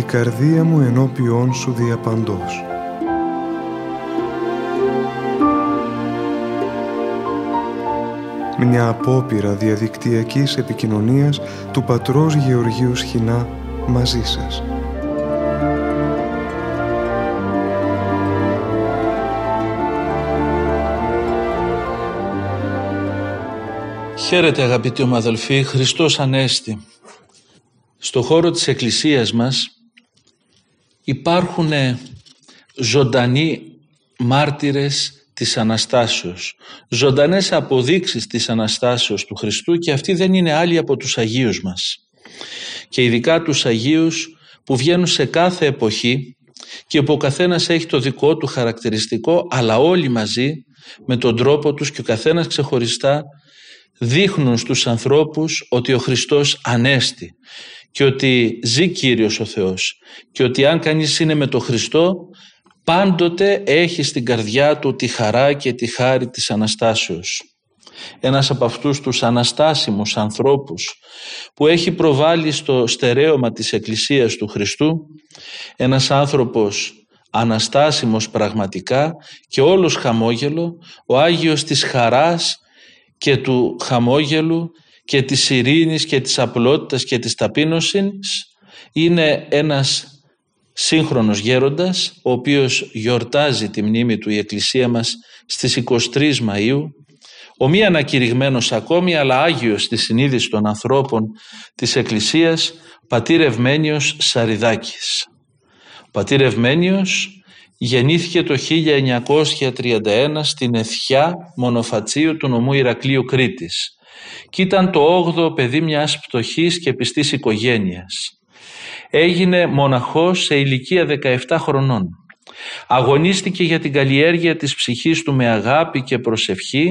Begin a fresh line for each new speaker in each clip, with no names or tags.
η καρδία μου ενώπιόν σου διαπαντός. Μια απόπειρα διαδικτυακής επικοινωνίας του πατρός Γεωργίου Σχοινά μαζί σας.
Χαίρετε αγαπητοί ομαδελφοί, Χριστός Ανέστη. Στο χώρο της Εκκλησίας μας υπάρχουν ζωντανοί μάρτυρες της Αναστάσεως, ζωντανές αποδείξεις της Αναστάσεως του Χριστού και αυτοί δεν είναι άλλοι από τους Αγίους μας. Και ειδικά τους Αγίους που βγαίνουν σε κάθε εποχή και που ο καθένας έχει το δικό του χαρακτηριστικό αλλά όλοι μαζί με τον τρόπο τους και ο καθένας ξεχωριστά δείχνουν στους ανθρώπους ότι ο Χριστός ανέστη και ότι ζει Κύριος ο Θεός και ότι αν κανείς είναι με τον Χριστό πάντοτε έχει στην καρδιά του τη χαρά και τη χάρη της Αναστάσεως. Ένας από αυτούς τους αναστάσιμους ανθρώπους που έχει προβάλει στο στερέωμα της Εκκλησίας του Χριστού ένας άνθρωπος αναστάσιμος πραγματικά και όλος χαμόγελο ο Άγιος της χαράς και του χαμόγελου και της ειρήνης και της απλότητας και της ταπείνωσης είναι ένας σύγχρονος γέροντας ο οποίος γιορτάζει τη μνήμη του η Εκκλησία μας στις 23 Μαΐου ο μη ανακηρυγμένος ακόμη αλλά Άγιος στη συνείδησης των ανθρώπων της Εκκλησίας Πατήρ Ευμένιος Σαριδάκης. Ο Πατήρ Ευμένιος γεννήθηκε το 1931 στην Εθιά Μονοφατσίου του νομού Ηρακλείου Κρήτης και ήταν το 8ο παιδί μιας πτωχής και πιστής οικογένειας. Έγινε μοναχός σε ηλικία 17 χρονών. Αγωνίστηκε για την καλλιέργεια της ψυχής του με αγάπη και προσευχή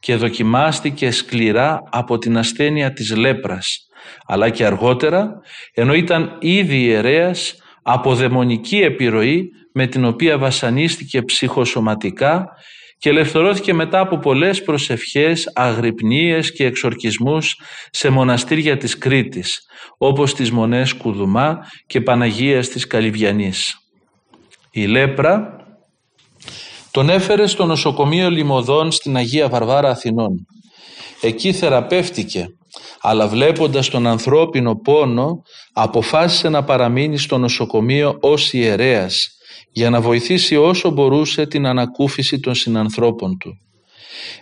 και δοκιμάστηκε σκληρά από την ασθένεια της λέπρας αλλά και αργότερα ενώ ήταν ήδη ιερέας από δαιμονική επιρροή με την οποία βασανίστηκε ψυχοσωματικά και ελευθερώθηκε μετά από πολλές προσευχές, αγρυπνίες και εξορκισμούς σε μοναστήρια της Κρήτης, όπως τις Μονές Κουδουμά και Παναγίας της Καλυβιανής. Η λέπρα τον έφερε στο νοσοκομείο Λιμωδών στην Αγία Βαρβάρα Αθηνών. Εκεί θεραπεύτηκε, αλλά βλέποντας τον ανθρώπινο πόνο αποφάσισε να παραμείνει στο νοσοκομείο ως ιερέας για να βοηθήσει όσο μπορούσε την ανακούφιση των συνανθρώπων του.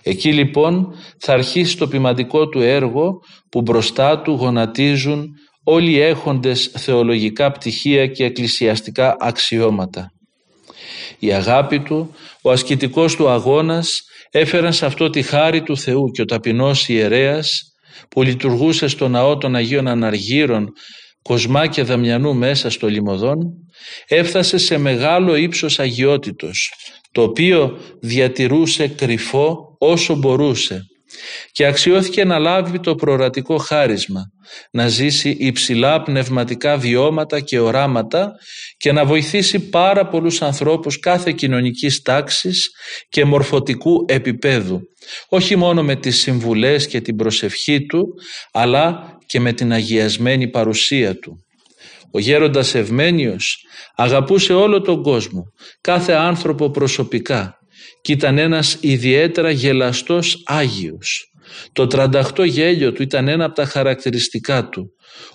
Εκεί λοιπόν θα αρχίσει το ποιηματικό του έργο που μπροστά του γονατίζουν όλοι οι έχοντες θεολογικά πτυχία και εκκλησιαστικά αξιώματα. Η αγάπη του, ο ασκητικός του αγώνας έφεραν σε αυτό τη χάρη του Θεού και ο ταπεινός ιερέας που λειτουργούσε στο ναό των Αγίων Αναργύρων Κοσμά και Δαμιανού μέσα στο Λιμωδόν έφτασε σε μεγάλο ύψος αγιότητος το οποίο διατηρούσε κρυφό όσο μπορούσε και αξιώθηκε να λάβει το προορατικό χάρισμα, να ζήσει υψηλά πνευματικά βιώματα και οράματα και να βοηθήσει πάρα πολλούς ανθρώπους κάθε κοινωνικής τάξης και μορφωτικού επίπεδου, όχι μόνο με τις συμβουλές και την προσευχή του, αλλά και με την αγιασμένη παρουσία του. Ο γέροντας Ευμένιος αγαπούσε όλο τον κόσμο, κάθε άνθρωπο προσωπικά και ήταν ένας ιδιαίτερα γελαστός Άγιος. Το τρανταχτό γέλιο του ήταν ένα από τα χαρακτηριστικά του,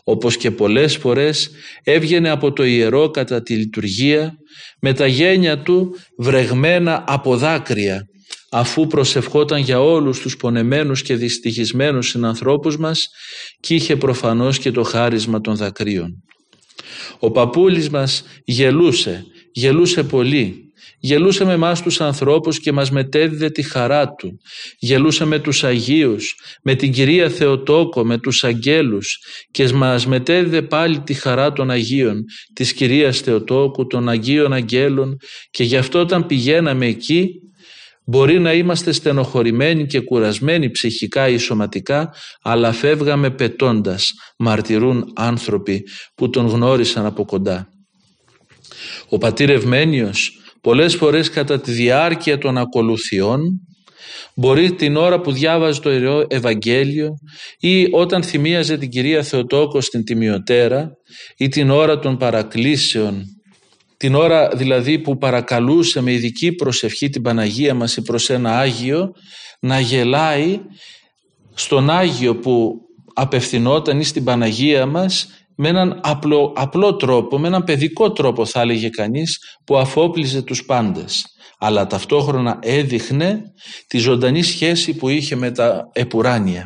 όπως και πολλές φορές έβγαινε από το ιερό κατά τη λειτουργία με τα γένια του βρεγμένα από δάκρυα αφού προσευχόταν για όλους τους πονεμένους και δυστυχισμένους συνανθρώπους μας και είχε προφανώς και το χάρισμα των δακρύων. Ο παππούλης μας γελούσε, γελούσε πολύ. Γελούσε με εμάς τους ανθρώπους και μας μετέδιδε τη χαρά του. Γελούσε με τους Αγίους, με την Κυρία Θεοτόκο, με τους Αγγέλους και μας μετέδιδε πάλι τη χαρά των Αγίων, της Κυρίας Θεοτόκου, των Αγίων Αγγέλων και γι' αυτό όταν πηγαίναμε εκεί Μπορεί να είμαστε στενοχωρημένοι και κουρασμένοι ψυχικά ή σωματικά, αλλά φεύγαμε πετώντας, μαρτυρούν άνθρωποι που τον γνώρισαν από κοντά. Ο πατήρ Ευμένιος πολλές φορές κατά τη διάρκεια των ακολουθιών Μπορεί την ώρα που διάβαζε το Ιερό Ευαγγέλιο ή όταν θυμίαζε την Κυρία Θεοτόκος στην Τιμιωτέρα ή την ώρα των παρακλήσεων, την ώρα δηλαδή που παρακαλούσε με ειδική προσευχή την Παναγία μας ή προς ένα Άγιο, να γελάει στον Άγιο που απευθυνόταν ή στην Παναγία μας με έναν απλό, απλό τρόπο, με έναν παιδικό τρόπο θα έλεγε κανείς που αφόπλιζε τους πάντες αλλά ταυτόχρονα έδειχνε τη ζωντανή σχέση που είχε με τα επουράνια.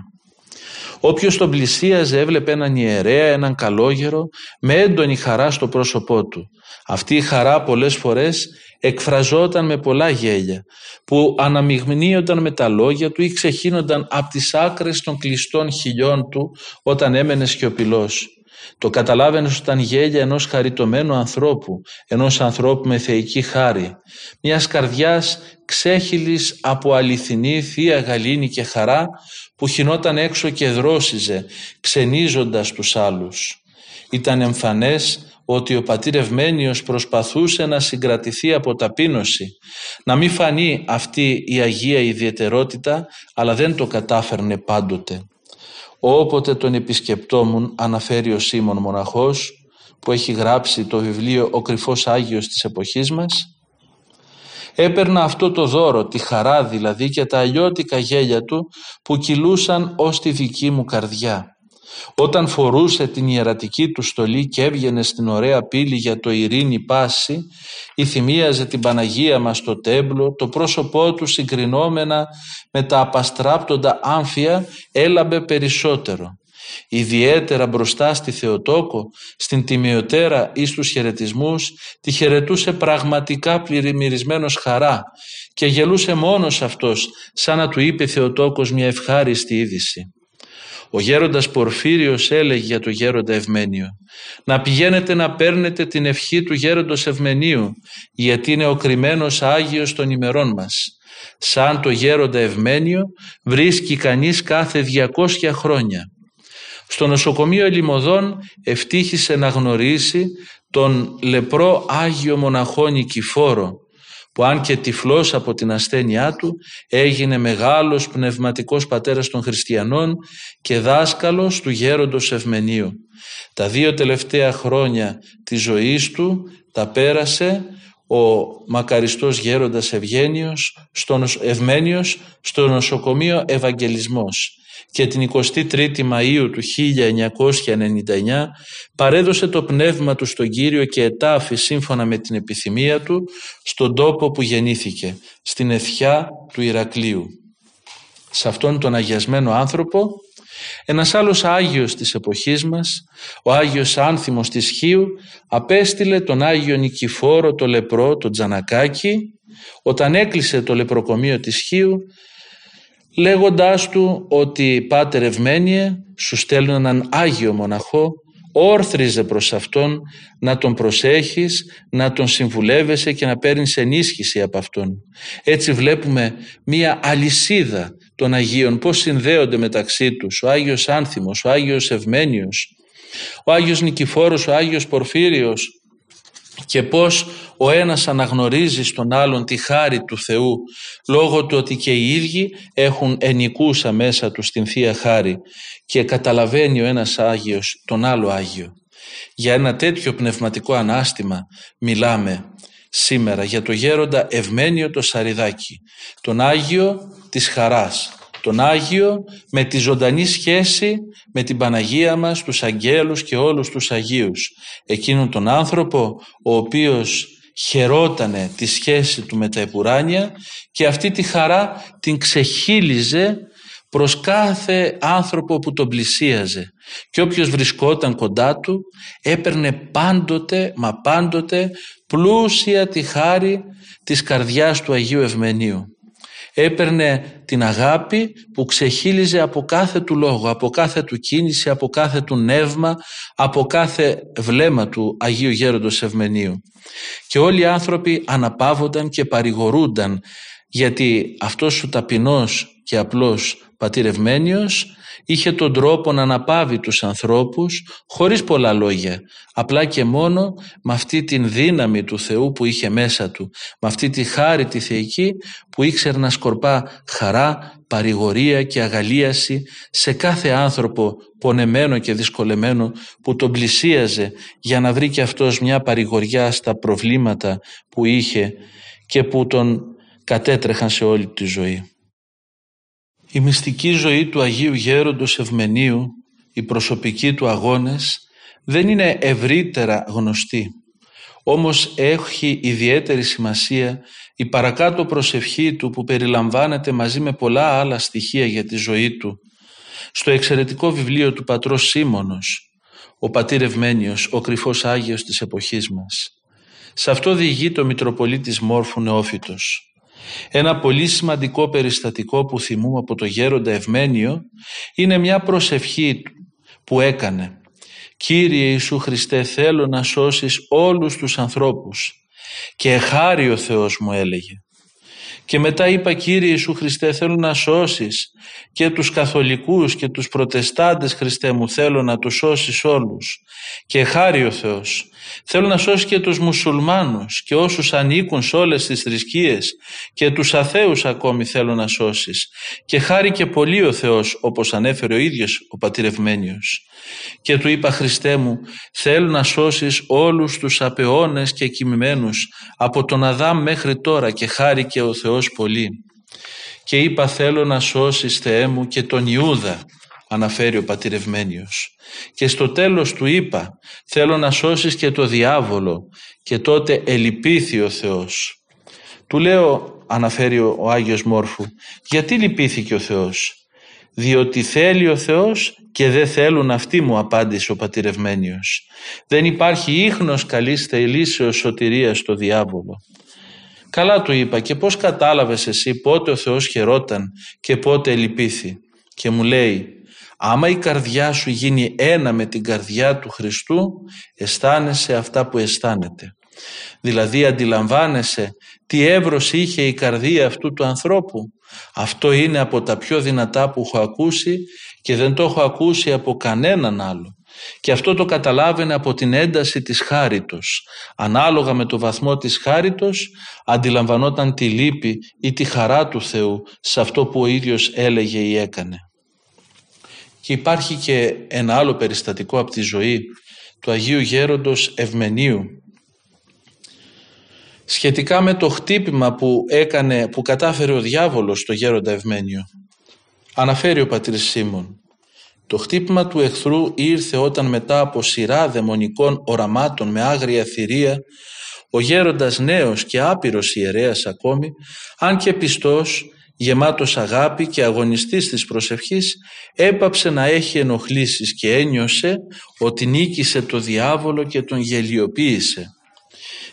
Όποιος τον πλησίαζε έβλεπε έναν ιερέα, έναν καλόγερο με έντονη χαρά στο πρόσωπό του. Αυτή η χαρά πολλές φορές εκφραζόταν με πολλά γέλια που αναμειγνύονταν με τα λόγια του ή ξεχύνονταν από τις άκρες των κλειστών χιλιών του όταν έμενε σιωπηλός. Το καταλάβαινες ήταν γέλια ενός χαριτωμένου ανθρώπου, ενός ανθρώπου με θεϊκή χάρη, μιας καρδιάς ξέχυλης από αληθινή θεία γαλήνη και χαρά που χινόταν έξω και δρόσιζε, ξενίζοντας τους άλλους. Ήταν εμφανές ότι ο πατήρ Ευμένιος προσπαθούσε να συγκρατηθεί από ταπείνωση, να μην φανεί αυτή η Αγία ιδιαιτερότητα, αλλά δεν το κατάφερνε πάντοτε. Όποτε τον επισκεπτόμουν αναφέρει ο Σίμων μοναχός που έχει γράψει το βιβλίο «Ο κρυφός Άγιος» της εποχής μας έπαιρνα αυτό το δώρο, τη χαρά δηλαδή και τα αλλιώτικα γέλια του που κυλούσαν ως τη δική μου καρδιά. Όταν φορούσε την ιερατική του στολή και έβγαινε στην ωραία πύλη για το ειρήνη πάση ή θυμίαζε την Παναγία μας στο τέμπλο, το πρόσωπό του συγκρινόμενα με τα απαστράπτοντα άμφια έλαμπε περισσότερο. Ιδιαίτερα μπροστά στη Θεοτόκο, στην Τιμιωτέρα ή στους χαιρετισμούς, τη χαιρετούσε πραγματικά πληρημυρισμένος χαρά και γελούσε μόνος αυτός σαν να του είπε Θεοτόκος μια ευχάριστη είδηση. Ο γέροντας Πορφύριος έλεγε για το γέροντα Ευμένιο να πηγαίνετε να παίρνετε την ευχή του γέροντος Ευμενίου γιατί είναι ο κρυμμένος Άγιος των ημερών μας. Σαν το γέροντα Ευμένιο βρίσκει κανείς κάθε 200 χρόνια. Στο νοσοκομείο Ελιμωδών ευτύχησε να γνωρίσει τον λεπρό Άγιο Μοναχό Νικηφόρο που αν και τυφλός από την ασθένειά του έγινε μεγάλος πνευματικός πατέρας των χριστιανών και δάσκαλος του γέροντος Ευμενίου. Τα δύο τελευταία χρόνια της ζωής του τα πέρασε ο μακαριστός γέροντας Ευγένιος, στον, Ευμένιος στο νοσοκομείο Ευαγγελισμός και την 23η Μαΐου του 1999 παρέδωσε το πνεύμα του στον Κύριο και ετάφη σύμφωνα με την επιθυμία του στον τόπο που γεννήθηκε, στην Εθιά του Ηρακλείου. Σε αυτόν τον αγιασμένο άνθρωπο ένας άλλος Άγιος της εποχής μας, ο Άγιος Άνθιμος της Χίου, απέστειλε τον Άγιο Νικηφόρο το λεπρό, το Τζανακάκι, όταν έκλεισε το λεπροκομείο της Χίου, λέγοντάς του ότι «Πάτερ Ευμένιε, σου στέλνω έναν Άγιο Μοναχό, όρθριζε προς Αυτόν να τον προσέχεις, να τον συμβουλεύεσαι και να παίρνεις ενίσχυση από Αυτόν». Έτσι βλέπουμε μία αλυσίδα των Αγίων, πώς συνδέονται μεταξύ τους, ο Άγιος Άνθιμος, ο Άγιος Ευμένιος, ο Άγιος Νικηφόρος, ο Άγιος Πορφύριος και πώς ο ένας αναγνωρίζει στον άλλον τη χάρη του Θεού λόγω του ότι και οι ίδιοι έχουν ενικούσα μέσα τους την Θεία Χάρη και καταλαβαίνει ο ένας Άγιος τον άλλο Άγιο. Για ένα τέτοιο πνευματικό ανάστημα μιλάμε σήμερα για το γέροντα Ευμένιο το Σαριδάκι, τον Άγιο της Χαράς, τον Άγιο με τη ζωντανή σχέση με την Παναγία μας, τους αγγέλους και όλους τους Αγίους. Εκείνον τον άνθρωπο ο οποίος χαιρότανε τη σχέση του με τα επουράνια και αυτή τη χαρά την ξεχύλιζε προς κάθε άνθρωπο που τον πλησίαζε και όποιος βρισκόταν κοντά του έπαιρνε πάντοτε μα πάντοτε πλούσια τη χάρη της καρδιάς του Αγίου Ευμενίου έπαιρνε την αγάπη που ξεχύλιζε από κάθε του λόγο, από κάθε του κίνηση, από κάθε του νεύμα, από κάθε βλέμμα του Αγίου Γέροντος Ευμενίου. Και όλοι οι άνθρωποι αναπαύονταν και παρηγορούνταν γιατί αυτός ο ταπεινός και απλός πατήρ είχε τον τρόπο να αναπαύει τους ανθρώπους χωρίς πολλά λόγια, απλά και μόνο με αυτή την δύναμη του Θεού που είχε μέσα του, με αυτή τη χάρη τη θεϊκή που ήξερε να σκορπά χαρά, παρηγορία και αγαλίαση σε κάθε άνθρωπο πονεμένο και δυσκολεμένο που τον πλησίαζε για να βρει και αυτός μια παρηγοριά στα προβλήματα που είχε και που τον κατέτρεχαν σε όλη τη ζωή. Η μυστική ζωή του Αγίου Γέροντος Ευμενίου, οι προσωπικοί του αγώνες δεν είναι ευρύτερα γνωστοί. Όμως έχει ιδιαίτερη σημασία η παρακάτω προσευχή του που περιλαμβάνεται μαζί με πολλά άλλα στοιχεία για τη ζωή του. Στο εξαιρετικό βιβλίο του πατρός Σίμωνος, ο πατήρ Ευμένιος, ο κρυφός Άγιος της εποχής μας. Σε αυτό διηγεί το Μητροπολίτης Μόρφου Νεόφυτος. Ένα πολύ σημαντικό περιστατικό που θυμούμε από το γέροντα Ευμένιο είναι μια προσευχή που έκανε. «Κύριε Ιησού Χριστέ θέλω να σώσεις όλους τους ανθρώπους» και χάρη ο Θεός μου έλεγε. Και μετά είπα Κύριε Ιησού Χριστέ θέλω να σώσεις και τους καθολικούς και τους προτεστάντες Χριστέ μου θέλω να τους σώσεις όλους και χάρη ο Θεός Θέλω να σώσει και τους μουσουλμάνους και όσους ανήκουν σε όλες τις θρησκείες και τους αθέους ακόμη θέλω να σώσεις. Και χάρη και πολύ ο Θεός όπως ανέφερε ο ίδιος ο πατηρευμένιος. Και του είπα Χριστέ μου θέλω να σώσεις όλους τους απεώνες και κοιμημένους από τον Αδάμ μέχρι τώρα και χάρη και ο Θεός πολύ. Και είπα θέλω να σώσεις Θεέ μου και τον Ιούδα αναφέρει ο πατηρευμένιος. Και στο τέλος του είπα θέλω να σώσεις και το διάβολο και τότε ελυπήθη ο Θεός. Του λέω αναφέρει ο Άγιος Μόρφου γιατί λυπήθηκε ο Θεός; Διότι θέλει ο Θεός και δεν θέλουν αυτοί μου απάντησε ο πατηρευμένιος. Δεν υπάρχει ίχνος καλής θελήσεως σωτηρίας στο διάβολο. Καλά του είπα και πώς κατάλαβες εσύ πότε ο Θεός χαιρόταν και πότε ελυπήθη. Και μου λέει Άμα η καρδιά σου γίνει ένα με την καρδιά του Χριστού, αισθάνεσαι αυτά που αισθάνεται. Δηλαδή αντιλαμβάνεσαι τι εύρος είχε η καρδία αυτού του ανθρώπου. Αυτό είναι από τα πιο δυνατά που έχω ακούσει και δεν το έχω ακούσει από κανέναν άλλο. Και αυτό το καταλάβαινε από την ένταση της χάριτος. Ανάλογα με το βαθμό της χάριτος αντιλαμβανόταν τη λύπη ή τη χαρά του Θεού σε αυτό που ο ίδιος έλεγε ή έκανε. Και υπάρχει και ένα άλλο περιστατικό από τη ζωή του Αγίου Γέροντος Ευμενίου σχετικά με το χτύπημα που έκανε, που κατάφερε ο διάβολος στο Γέροντα Ευμένιο. Αναφέρει ο πατήρ Σίμων. Το χτύπημα του εχθρού ήρθε όταν μετά από σειρά δαιμονικών οραμάτων με άγρια θηρία ο γέροντας νέος και άπειρος ιερέας ακόμη, αν και πιστός, γεμάτος αγάπη και αγωνιστής της προσευχής, έπαψε να έχει ενοχλήσεις και ένιωσε ότι νίκησε το διάβολο και τον γελιοποίησε.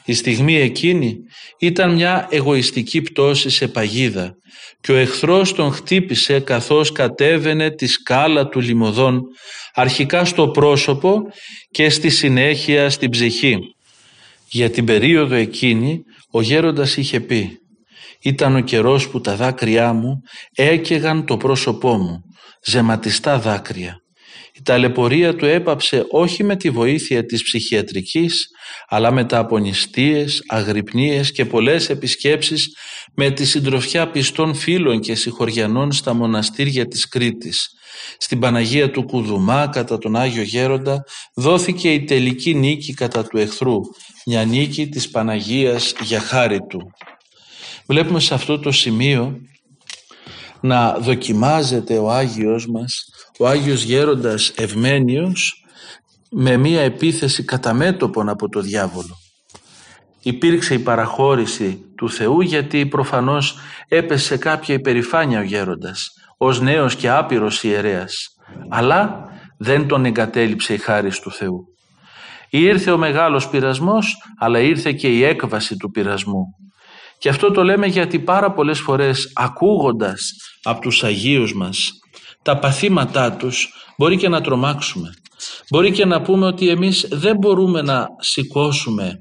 Η στιγμή εκείνη ήταν μια εγωιστική πτώση σε παγίδα και ο εχθρός τον χτύπησε καθώς κατέβαινε τη σκάλα του λιμωδών αρχικά στο πρόσωπο και στη συνέχεια στην ψυχή. Για την περίοδο εκείνη ο γέροντας είχε πει ήταν ο καιρός που τα δάκρυά μου έκαιγαν το πρόσωπό μου, ζεματιστά δάκρυα. Η ταλαιπωρία του έπαψε όχι με τη βοήθεια της ψυχιατρικής, αλλά με τα απονηστίες, αγρυπνίες και πολλές επισκέψεις με τη συντροφιά πιστών φίλων και συγχωριανών στα μοναστήρια της Κρήτης. Στην Παναγία του Κουδουμά κατά τον Άγιο Γέροντα δόθηκε η τελική νίκη κατά του εχθρού, μια νίκη της Παναγίας για χάρη του βλέπουμε σε αυτό το σημείο να δοκιμάζεται ο Άγιος μας, ο Άγιος Γέροντας Ευμένιος με μία επίθεση κατά μέτωπον από το διάβολο. Υπήρξε η παραχώρηση του Θεού γιατί προφανώς έπεσε σε κάποια υπερηφάνεια ο γέροντας ως νέος και άπειρος ιερέας αλλά δεν τον εγκατέλειψε η χάρη του Θεού. Ήρθε ο μεγάλος πειρασμός αλλά ήρθε και η έκβαση του πειρασμού και αυτό το λέμε γιατί πάρα πολλές φορές ακούγοντας από τους Αγίους μας τα παθήματά τους μπορεί και να τρομάξουμε. Μπορεί και να πούμε ότι εμείς δεν μπορούμε να σηκώσουμε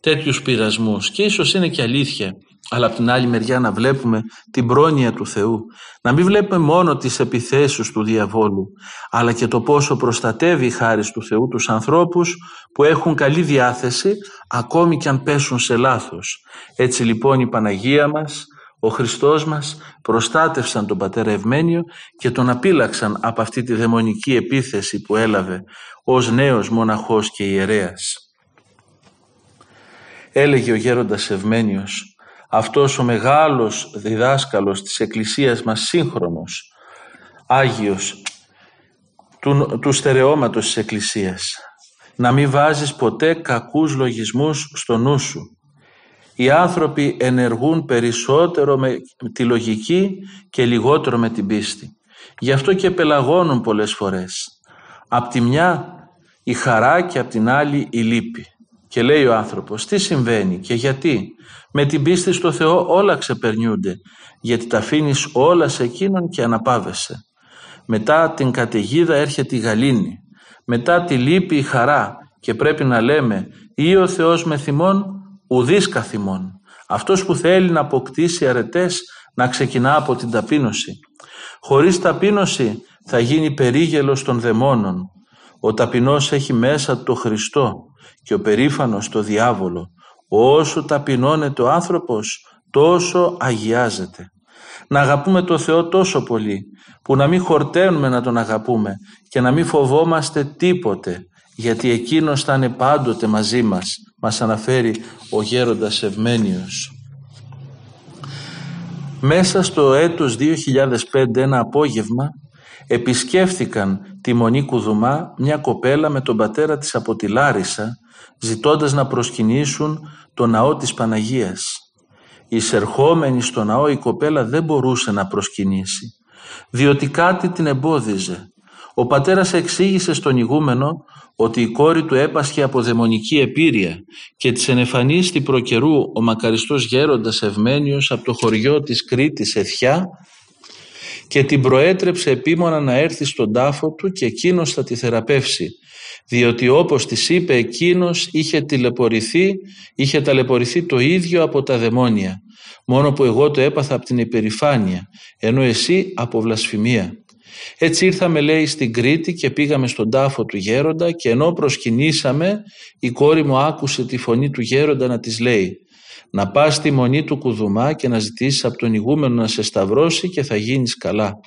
τέτοιους πειρασμούς και ίσως είναι και αλήθεια αλλά από την άλλη μεριά να βλέπουμε την πρόνοια του Θεού. Να μην βλέπουμε μόνο τις επιθέσεις του διαβόλου, αλλά και το πόσο προστατεύει η χάρη του Θεού τους ανθρώπους που έχουν καλή διάθεση, ακόμη και αν πέσουν σε λάθος. Έτσι λοιπόν η Παναγία μας, ο Χριστός μας προστάτευσαν τον Πατέρα Ευμένιο και τον απείλαξαν από αυτή τη δαιμονική επίθεση που έλαβε ως νέος μοναχός και ιερέας. Έλεγε ο γέροντας Ευμένιος αυτός ο μεγάλος διδάσκαλος της Εκκλησίας μας σύγχρονος, Άγιος, του, του στερεώματος της Εκκλησίας. Να μην βάζεις ποτέ κακούς λογισμούς στο νου σου. Οι άνθρωποι ενεργούν περισσότερο με τη λογική και λιγότερο με την πίστη. Γι' αυτό και πελαγώνουν πολλές φορές. Απ' τη μια η χαρά και απ' την άλλη η λύπη. Και λέει ο άνθρωπος τι συμβαίνει και γιατί; Με την πίστη στο Θεό όλα ξεπερνιούνται γιατί τα αφήνεις όλα σε Εκείνον και αναπάβεσαι. Μετά την καταιγίδα έρχεται η γαλήνη. Μετά τη λύπη η χαρά και πρέπει να λέμε ή ο Θεός με θυμών ουδής καθημών. Αυτός που θέλει να αποκτήσει αρετές να ξεκινά από την ταπείνωση. Χωρίς ταπείνωση θα γίνει περίγελος των δαιμόνων. Ο ταπεινός έχει μέσα το Χριστό και ο περήφανος το διάβολο. Όσο ταπεινώνεται ο άνθρωπος, τόσο αγιάζεται. Να αγαπούμε το Θεό τόσο πολύ, που να μην χορταίνουμε να Τον αγαπούμε και να μην φοβόμαστε τίποτε, γιατί Εκείνος θα είναι πάντοτε μαζί μας, μας αναφέρει ο Γέροντας Ευμένιος. Μέσα στο έτος 2005 ένα απόγευμα επισκέφθηκαν τη Μονή Κουδουμά μια κοπέλα με τον πατέρα της από τη Λάρισα ζητώντας να προσκυνήσουν το ναό της Παναγίας. Εισερχόμενη στο ναό η κοπέλα δεν μπορούσε να προσκυνήσει, διότι κάτι την εμπόδιζε. Ο πατέρας εξήγησε στον ηγούμενο ότι η κόρη του έπασχε από δαιμονική επίρρεια και της ενεφανίστη προκαιρού ο μακαριστός γέροντας Ευμένιος από το χωριό της Κρήτης Εθιά και την προέτρεψε επίμονα να έρθει στον τάφο του και εκείνος θα τη θεραπεύσει διότι όπως της είπε εκείνος είχε τηλεπορηθεί, είχε ταλαιπωρηθεί το ίδιο από τα δαιμόνια, μόνο που εγώ το έπαθα από την υπερηφάνεια, ενώ εσύ από βλασφημία. Έτσι ήρθαμε λέει στην Κρήτη και πήγαμε στον τάφο του γέροντα και ενώ προσκυνήσαμε η κόρη μου άκουσε τη φωνή του γέροντα να της λέει να πας στη μονή του Κουδουμά και να ζητήσεις από τον ηγούμενο να σε σταυρώσει και θα γίνεις καλά.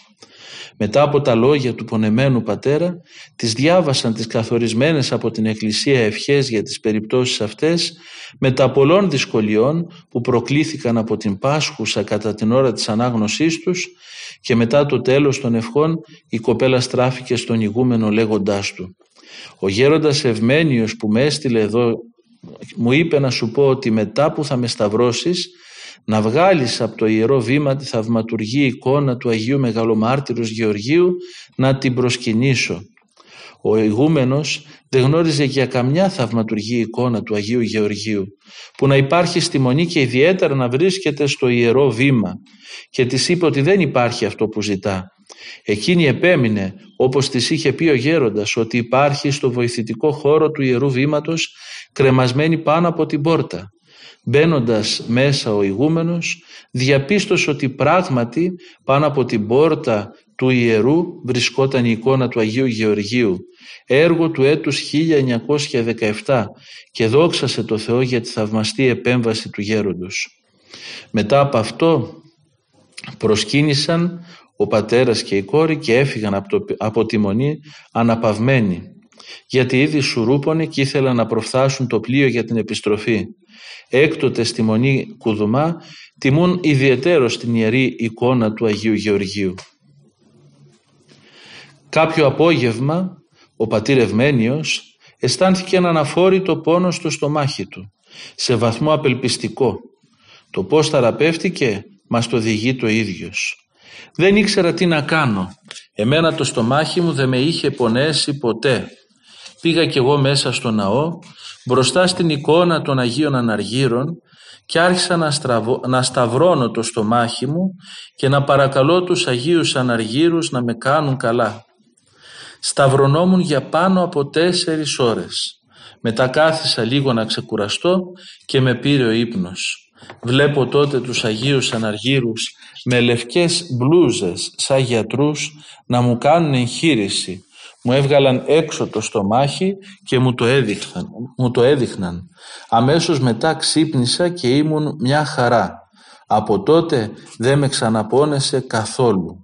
Μετά από τα λόγια του πονεμένου πατέρα, τις διάβασαν τις καθορισμένες από την Εκκλησία ευχές για τις περιπτώσεις αυτές, τα πολλών δυσκολιών που προκλήθηκαν από την Πάσχουσα κατά την ώρα της ανάγνωσής τους και μετά το τέλος των ευχών η κοπέλα στράφηκε στον ηγούμενο λέγοντάς του. «Ο γέροντας Ευμένιος που με έστειλε εδώ μου είπε να σου πω ότι μετά που θα με σταυρώσεις να βγάλεις από το Ιερό Βήμα τη θαυματουργή εικόνα του Αγίου Μεγαλομάρτυρους Γεωργίου να την προσκυνήσω. Ο ηγούμενος δεν γνώριζε για καμιά θαυματουργή εικόνα του Αγίου Γεωργίου που να υπάρχει στη Μονή και ιδιαίτερα να βρίσκεται στο Ιερό Βήμα και της είπε ότι δεν υπάρχει αυτό που ζητά. Εκείνη επέμεινε όπως της είχε πει ο γέροντας ότι υπάρχει στο βοηθητικό χώρο του Ιερού Βήματος κρεμασμένη πάνω από την πόρτα Μπαίνοντας μέσα ο ηγούμενος διαπίστωσε ότι πράγματι πάνω από την πόρτα του ιερού βρισκόταν η εικόνα του Αγίου Γεωργίου έργο του έτους 1917 και δόξασε το Θεό για τη θαυμαστή επέμβαση του γέροντος. Μετά από αυτό προσκύνησαν ο πατέρας και η κόρη και έφυγαν από, το, από τη μονή αναπαυμένοι γιατί ήδη σουρούπωνε και ήθελαν να προφθάσουν το πλοίο για την επιστροφή. Έκτοτε στη Μονή Κουδουμά τιμούν ιδιαίτερο την ιερή εικόνα του Αγίου Γεωργίου. Κάποιο απόγευμα ο πατήρ Ευμένιος αισθάνθηκε έναν αφόρητο πόνος στο στομάχι του, σε βαθμό απελπιστικό. Το πώς θεραπεύτηκε μας το διηγεί το ίδιος. Δεν ήξερα τι να κάνω. Εμένα το στομάχι μου δεν με είχε πονέσει ποτέ. Πήγα κι εγώ μέσα στο ναό μπροστά στην εικόνα των Αγίων Αναργύρων και άρχισα να, στραβώ, να σταυρώνω το στομάχι μου και να παρακαλώ τους Αγίους Αναργύρους να με κάνουν καλά. Σταυρωνόμουν για πάνω από τέσσερις ώρες. Μετά κάθισα λίγο να ξεκουραστώ και με πήρε ο ύπνος. Βλέπω τότε τους Αγίους Αναργύρους με λευκές μπλούζες σαν γιατρούς να μου κάνουν εγχείρηση. Μου έβγαλαν έξω το στομάχι και μου το έδειχναν. Μου το έδειχναν. Αμέσως μετά ξύπνησα και ήμουν μια χαρά. Από τότε δεν με ξαναπώνεσε καθόλου.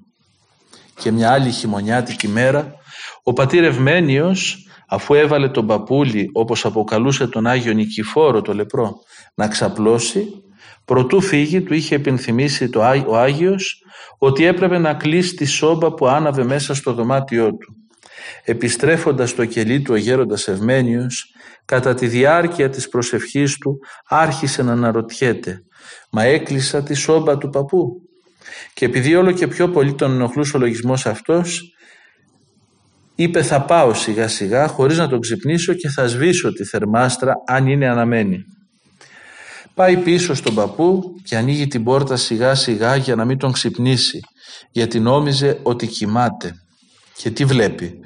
Και μια άλλη χειμωνιάτικη μέρα ο πατήρ Ευμένιος αφού έβαλε τον παπούλι όπως αποκαλούσε τον Άγιο Νικηφόρο το λεπρό να ξαπλώσει προτού φύγει του είχε επενθυμίσει το, ο Άγιος ότι έπρεπε να κλείσει τη σόμπα που άναβε μέσα στο δωμάτιό του. Επιστρέφοντας στο κελί του ο γέροντας Ευμένιος κατά τη διάρκεια της προσευχής του άρχισε να αναρωτιέται «Μα έκλεισα τη σόμπα του παππού» και επειδή όλο και πιο πολύ τον ενοχλούσε ο λογισμός αυτός είπε θα πάω σιγά σιγά χωρίς να τον ξυπνήσω και θα σβήσω τη θερμάστρα αν είναι αναμένη. Πάει πίσω στον παππού και ανοίγει την πόρτα σιγά σιγά για να μην τον ξυπνήσει γιατί νόμιζε ότι κοιμάται. Και τι βλέπει;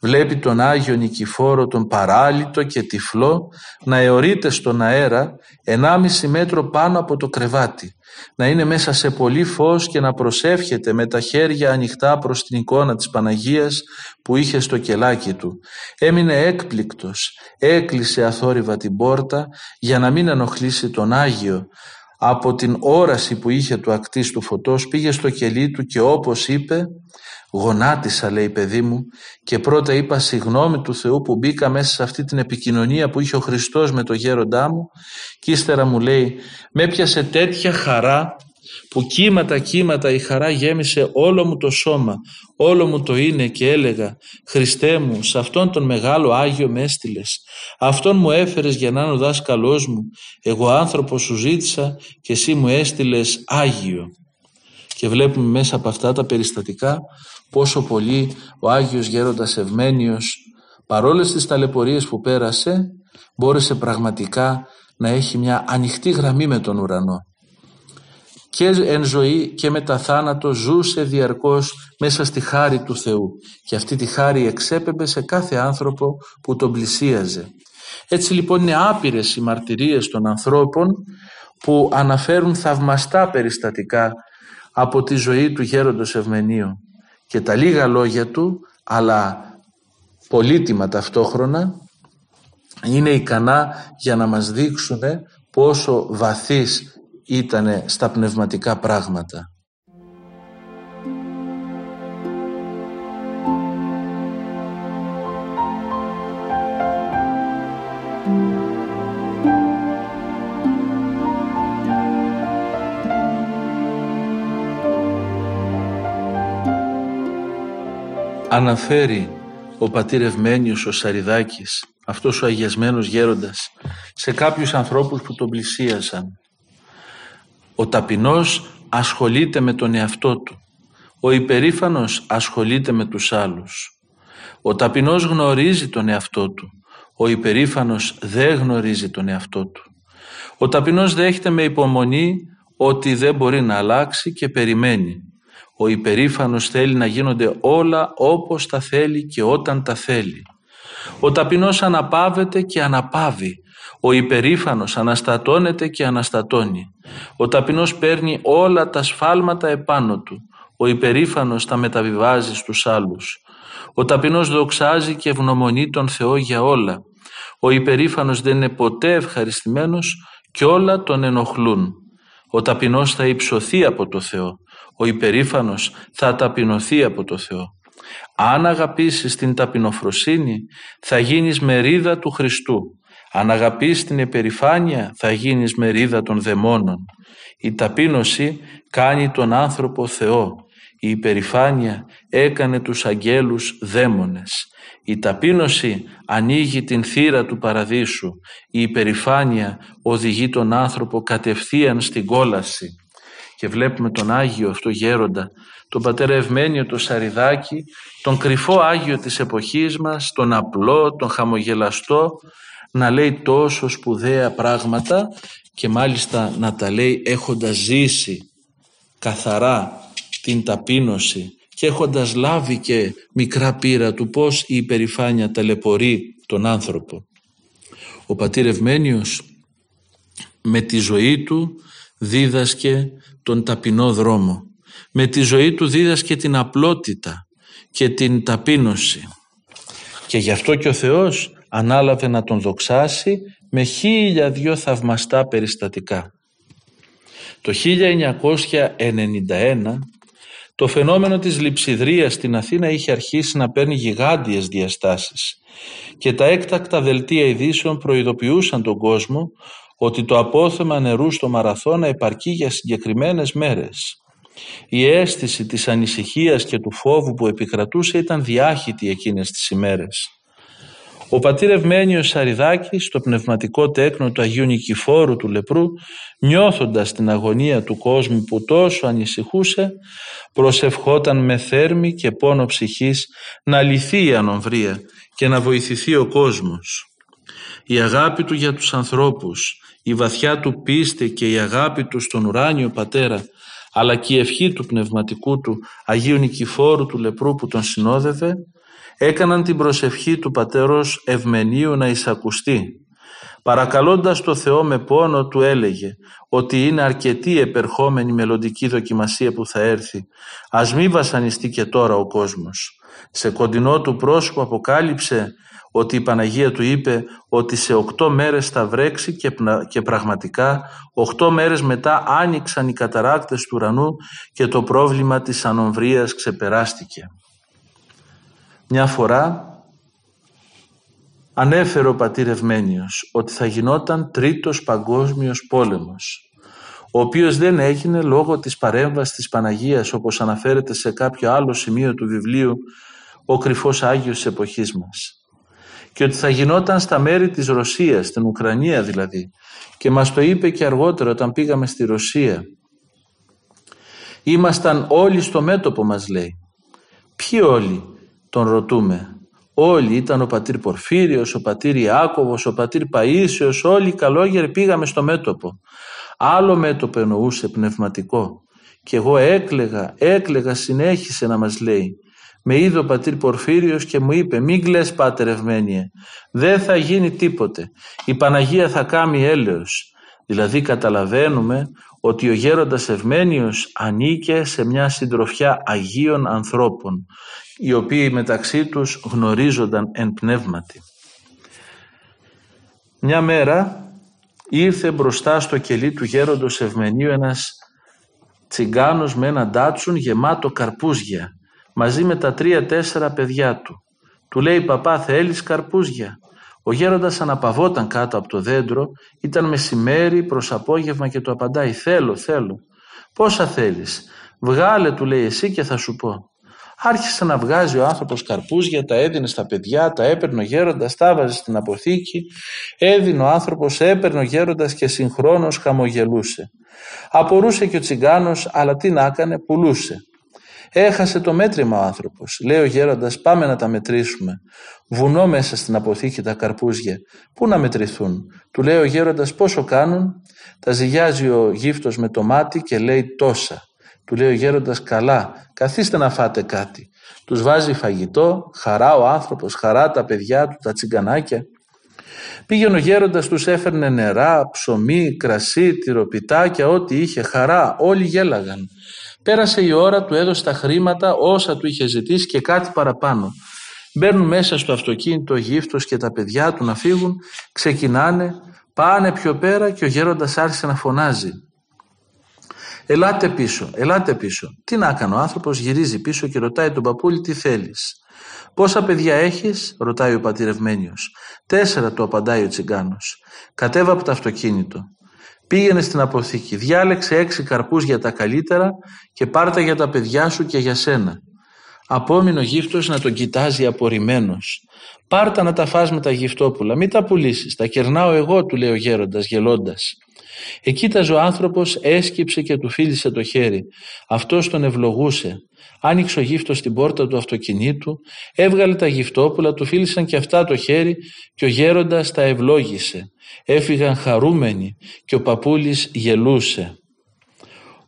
Βλέπει τον Άγιο Νικηφόρο τον παράλυτο και τυφλό να αιωρείται στον αέρα 1,5 μέτρο πάνω από το κρεβάτι να είναι μέσα σε πολύ φως και να προσεύχεται με τα χέρια ανοιχτά προς την εικόνα της Παναγίας που είχε στο κελάκι του. Έμεινε έκπληκτος, έκλεισε αθόρυβα την πόρτα για να μην ενοχλήσει τον Άγιο. Από την όραση που είχε του ακτής του φωτός πήγε στο κελί του και όπως είπε Γονάτισα λέει παιδί μου και πρώτα είπα συγγνώμη του Θεού που μπήκα μέσα σε αυτή την επικοινωνία που είχε ο Χριστός με το γέροντά μου και ύστερα μου λέει με έπιασε τέτοια χαρά που κύματα κύματα η χαρά γέμισε όλο μου το σώμα, όλο μου το είναι και έλεγα «Χριστέ μου, σε αυτόν τον μεγάλο Άγιο με έστειλες. αυτόν μου έφερες για να είναι ο δάσκαλός μου, εγώ άνθρωπο σου ζήτησα και εσύ μου έστειλες Άγιο». Και βλέπουμε μέσα από αυτά τα περιστατικά πόσο πολύ ο Άγιος Γέροντας Ευμένιος παρόλες τις ταλαιπωρίες που πέρασε μπόρεσε πραγματικά να έχει μια ανοιχτή γραμμή με τον ουρανό και εν ζωή και μετά θάνατο ζούσε διαρκώς μέσα στη χάρη του Θεού και αυτή τη χάρη εξέπεμπε σε κάθε άνθρωπο που τον πλησίαζε. Έτσι λοιπόν είναι άπειρες οι μαρτυρίες των ανθρώπων που αναφέρουν θαυμαστά περιστατικά από τη ζωή του γέροντος Ευμενίου και τα λίγα λόγια του αλλά πολύτιμα ταυτόχρονα είναι ικανά για να μας δείξουν πόσο βαθύς ήταν στα πνευματικά πράγματα. αναφέρει ο πατήρ Ευμένιος ο Σαριδάκης, αυτός ο αγιασμένος γέροντας, σε κάποιους ανθρώπους που τον πλησίασαν. Ο ταπεινός ασχολείται με τον εαυτό του. Ο υπερήφανος ασχολείται με τους άλλους. Ο ταπεινός γνωρίζει τον εαυτό του. Ο υπερήφανος δεν γνωρίζει τον εαυτό του. Ο ταπεινός δέχεται με υπομονή ότι δεν μπορεί να αλλάξει και περιμένει. Ο υπερήφανος θέλει να γίνονται όλα όπως τα θέλει και όταν τα θέλει. Ο ταπεινός αναπαύεται και αναπαύει. Ο υπερήφανος αναστατώνεται και αναστατώνει. Ο ταπεινός παίρνει όλα τα σφάλματα επάνω του. Ο υπερήφανος τα μεταβιβάζει στους άλλους. Ο ταπεινός δοξάζει και ευγνωμονεί τον Θεό για όλα. Ο υπερήφανος δεν είναι ποτέ ευχαριστημένος και όλα τον ενοχλούν. Ο ταπεινός θα υψωθεί από το Θεό ο υπερήφανος θα ταπεινωθεί από το Θεό. Αν αγαπήσεις την ταπεινοφροσύνη θα γίνεις μερίδα του Χριστού. Αν αγαπήσεις την υπερηφάνεια θα γίνεις μερίδα των δαιμόνων. Η ταπείνωση κάνει τον άνθρωπο Θεό. Η υπερηφάνεια έκανε τους αγγέλους δαίμονες. Η ταπείνωση ανοίγει την θύρα του παραδείσου. Η υπερηφάνεια οδηγεί τον άνθρωπο κατευθείαν στην κόλαση και βλέπουμε τον Άγιο αυτό γέροντα, τον πατέρα Ευμένιο, τον Σαριδάκη, τον κρυφό Άγιο της εποχής μας, τον απλό, τον χαμογελαστό, να λέει τόσο σπουδαία πράγματα και μάλιστα να τα λέει έχοντας ζήσει καθαρά την ταπείνωση και έχοντας λάβει και μικρά πείρα του πώς η υπερηφάνεια ταλαιπωρεί τον άνθρωπο. Ο πατήρ Ευμένιος με τη ζωή του δίδασκε τον ταπεινό δρόμο. Με τη ζωή του δίδασκε την απλότητα και την ταπείνωση. Και γι' αυτό και ο Θεός ανάλαβε να τον δοξάσει με χίλια δυο θαυμαστά περιστατικά. Το 1991 το φαινόμενο της λειψιδρίας στην Αθήνα είχε αρχίσει να παίρνει γιγάντιες διαστάσεις και τα έκτακτα δελτία ειδήσεων προειδοποιούσαν τον κόσμο ότι το απόθεμα νερού στο Μαραθώνα επαρκεί για συγκεκριμένες μέρες. Η αίσθηση της ανησυχίας και του φόβου που επικρατούσε ήταν διάχυτη εκείνες τις ημέρες. Ο πατήρ Ευμένιος Σαριδάκης στο πνευματικό τέκνο του Αγίου Νικηφόρου του Λεπρού νιώθοντας την αγωνία του κόσμου που τόσο ανησυχούσε προσευχόταν με θέρμη και πόνο ψυχής να λυθεί η ανομβρία και να βοηθηθεί ο κόσμος. Η αγάπη του για τους ανθρώπους, η βαθιά του πίστη και η αγάπη του στον ουράνιο πατέρα αλλά και η ευχή του πνευματικού του Αγίου Νικηφόρου του Λεπρού που τον συνόδευε έκαναν την προσευχή του πατέρος Ευμενίου να εισακουστεί. Παρακαλώντας το Θεό με πόνο του έλεγε ότι είναι αρκετή επερχόμενη μελλοντική δοκιμασία που θα έρθει. Ας μη βασανιστεί και τώρα ο κόσμος. Σε κοντινό του πρόσωπο αποκάλυψε ότι η Παναγία του είπε ότι σε οκτώ μέρες θα βρέξει και, και πραγματικά οκτώ μέρες μετά άνοιξαν οι καταράκτες του ουρανού και το πρόβλημα της ανομβρίας ξεπεράστηκε. Μια φορά ανέφερε ο πατήρ Ευμένιος ότι θα γινόταν τρίτος παγκόσμιος πόλεμος ο οποίος δεν έγινε λόγω της παρέμβασης της Παναγίας όπως αναφέρεται σε κάποιο άλλο σημείο του βιβλίου ο κρυφός Άγιος της εποχής μας και ότι θα γινόταν στα μέρη της Ρωσίας, στην Ουκρανία δηλαδή. Και μας το είπε και αργότερα όταν πήγαμε στη Ρωσία. Ήμασταν όλοι στο μέτωπο μας λέει. Ποιοι όλοι τον ρωτούμε. Όλοι ήταν ο πατήρ Πορφύριος, ο πατήρ Ιάκωβος, ο πατήρ Παΐσιος, όλοι οι καλόγεροι πήγαμε στο μέτωπο. Άλλο μέτωπο εννοούσε πνευματικό. Και εγώ έκλεγα, έκλεγα, συνέχισε να μας λέει. Με είδε ο πατήρ Πορφύριος και μου είπε «Μην κλαις πάτερ Ευμένιε, δεν θα γίνει τίποτε, η Παναγία θα κάνει έλεος». Δηλαδή καταλαβαίνουμε ότι ο γέροντας Ευμένιος ανήκε σε μια συντροφιά Αγίων ανθρώπων οι οποίοι μεταξύ τους γνωρίζονταν εν πνεύματι. Μια μέρα ήρθε μπροστά στο κελί του γέροντος Ευμενίου ένας τσιγκάνος με ένα ντάτσουν γεμάτο καρπούζια μαζί με τα τρία-τέσσερα παιδιά του. Του λέει «Παπά θέλεις καρπούζια» Ο γέροντας αναπαυόταν κάτω από το δέντρο, ήταν μεσημέρι προς απόγευμα και του απαντάει «Θέλω, θέλω». «Πόσα θέλεις» «Βγάλε» του λέει «εσύ και θα σου πω». Άρχισε να βγάζει ο άνθρωπος καρπούζια, τα έδινε στα παιδιά, τα έπαιρνε ο γέροντας, τα βάζε στην αποθήκη, έδινε ο άνθρωπος, έπαιρνε ο γέροντας και συγχρόνως χαμογελούσε. Απορούσε και ο τσιγκάνος, αλλά τι να έκανε, πουλούσε. Έχασε το μέτρημα ο άνθρωπος. Λέει ο γέροντας πάμε να τα μετρήσουμε. Βουνό μέσα στην αποθήκη τα καρπούζια. Πού να μετρηθούν. Του λέει ο γέροντας πόσο κάνουν; Τα ζυγιάζει ο γύφτος με το μάτι και λέει τόσα. Του λέει ο γέροντας καλά καθίστε να φάτε κάτι. Τους βάζει φαγητό, χαρά ο άνθρωπος, χαρά τα παιδιά του, τα τσιγκανάκια. Πήγαινε ο γέροντας, τους έφερνε νερά, ψωμί, κρασί, τυροπιτάκια, ό,τι είχε, χαρά, όλοι γέλαγαν. Πέρασε η ώρα, του έδωσε τα χρήματα όσα του είχε ζητήσει και κάτι παραπάνω. Μπαίνουν μέσα στο αυτοκίνητο ο γύφτος και τα παιδιά του να φύγουν, ξεκινάνε, πάνε πιο πέρα και ο γέροντας άρχισε να φωνάζει. Ελάτε πίσω, ελάτε πίσω. Τι να κάνω, ο άνθρωπος γυρίζει πίσω και ρωτάει τον παππούλη τι θέλεις. Πόσα παιδιά έχεις, ρωτάει ο πατηρευμένιος. Τέσσερα του απαντάει ο τσιγκάνος. Κατέβα από το αυτοκίνητο. Πήγαινε στην αποθήκη, διάλεξε έξι καρπούς για τα καλύτερα και πάρτα για τα παιδιά σου και για σένα. Απόμεινε ο γύφτος να τον κοιτάζει απορριμμένος. Πάρτα να τα φας με τα γυφτόπουλα, μην τα πουλήσεις, τα κερνάω εγώ, του λέει ο γέροντας γελώντας. Εκείταζε ο άνθρωπος, έσκυψε και του φίλησε το χέρι. Αυτός τον ευλογούσε. Άνοιξε ο γύφτος στην πόρτα του αυτοκινήτου, έβγαλε τα γυφτόπουλα, του φίλησαν και αυτά το χέρι και ο γέροντας τα ευλόγησε. Έφυγαν χαρούμενοι και ο παππούλης γελούσε.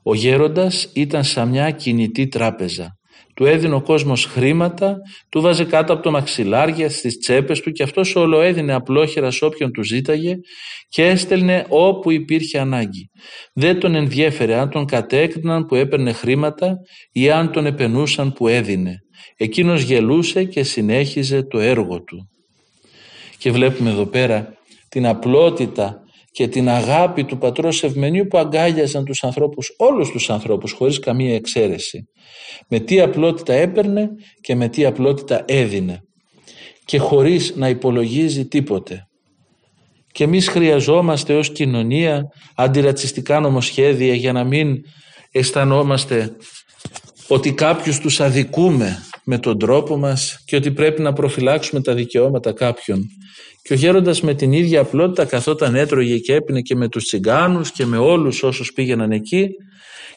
Ο γέροντας ήταν σαν μια κινητή τράπεζα. Του έδινε ο κόσμος χρήματα, του βάζε κάτω από το μαξιλάρια στις τσέπες του και αυτός όλο έδινε απλόχερα σε όποιον του ζήταγε και έστελνε όπου υπήρχε ανάγκη. Δεν τον ενδιέφερε αν τον κατέκριναν που έπαιρνε χρήματα ή αν τον επενούσαν που έδινε. Εκείνος γελούσε και συνέχιζε το έργο του. Και βλέπουμε εδώ πέρα την απλότητα και την αγάπη του πατρός Ευμενίου που αγκάλιαζαν τους ανθρώπους, όλους τους ανθρώπους χωρίς καμία εξαίρεση. Με τι απλότητα έπαιρνε και με τι απλότητα έδινε και χωρίς να υπολογίζει τίποτε. Και εμείς χρειαζόμαστε ως κοινωνία αντιρατσιστικά νομοσχέδια για να μην αισθανόμαστε ότι κάποιους τους αδικούμε με τον τρόπο μας και ότι πρέπει να προφυλάξουμε τα δικαιώματα κάποιων. Και ο γέροντας με την ίδια απλότητα καθόταν έτρωγε και έπινε και με τους τσιγκάνους και με όλους όσους πήγαιναν εκεί